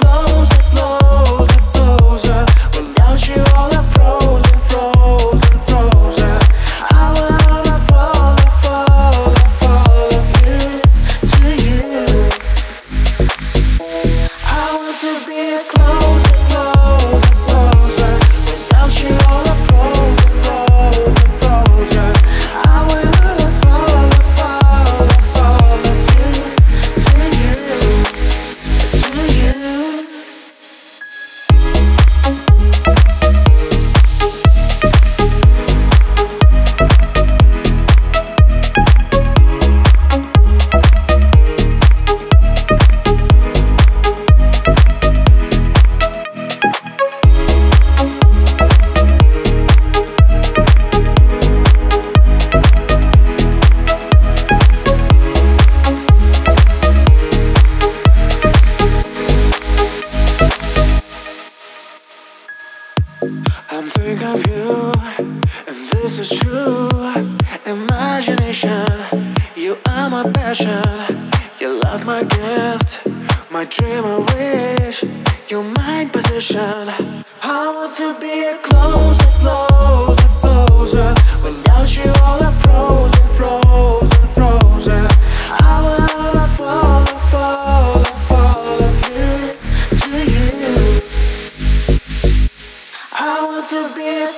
to be closer, I'm thinking of you, and this is true. Imagination, you are my passion. You love my gift, my dream, my wish. Your mind position. I want to be a closer, closer, closer. Without you, all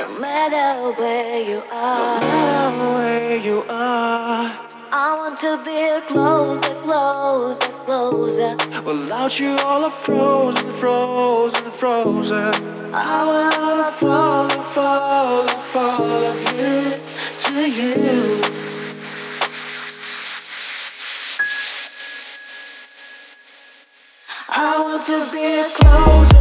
No matter where you are, no matter where you are, I want to be closer, closer, closer. Without you, all are frozen, frozen, frozen. I wanna fall, fall, fall of you to you. I want to be closer.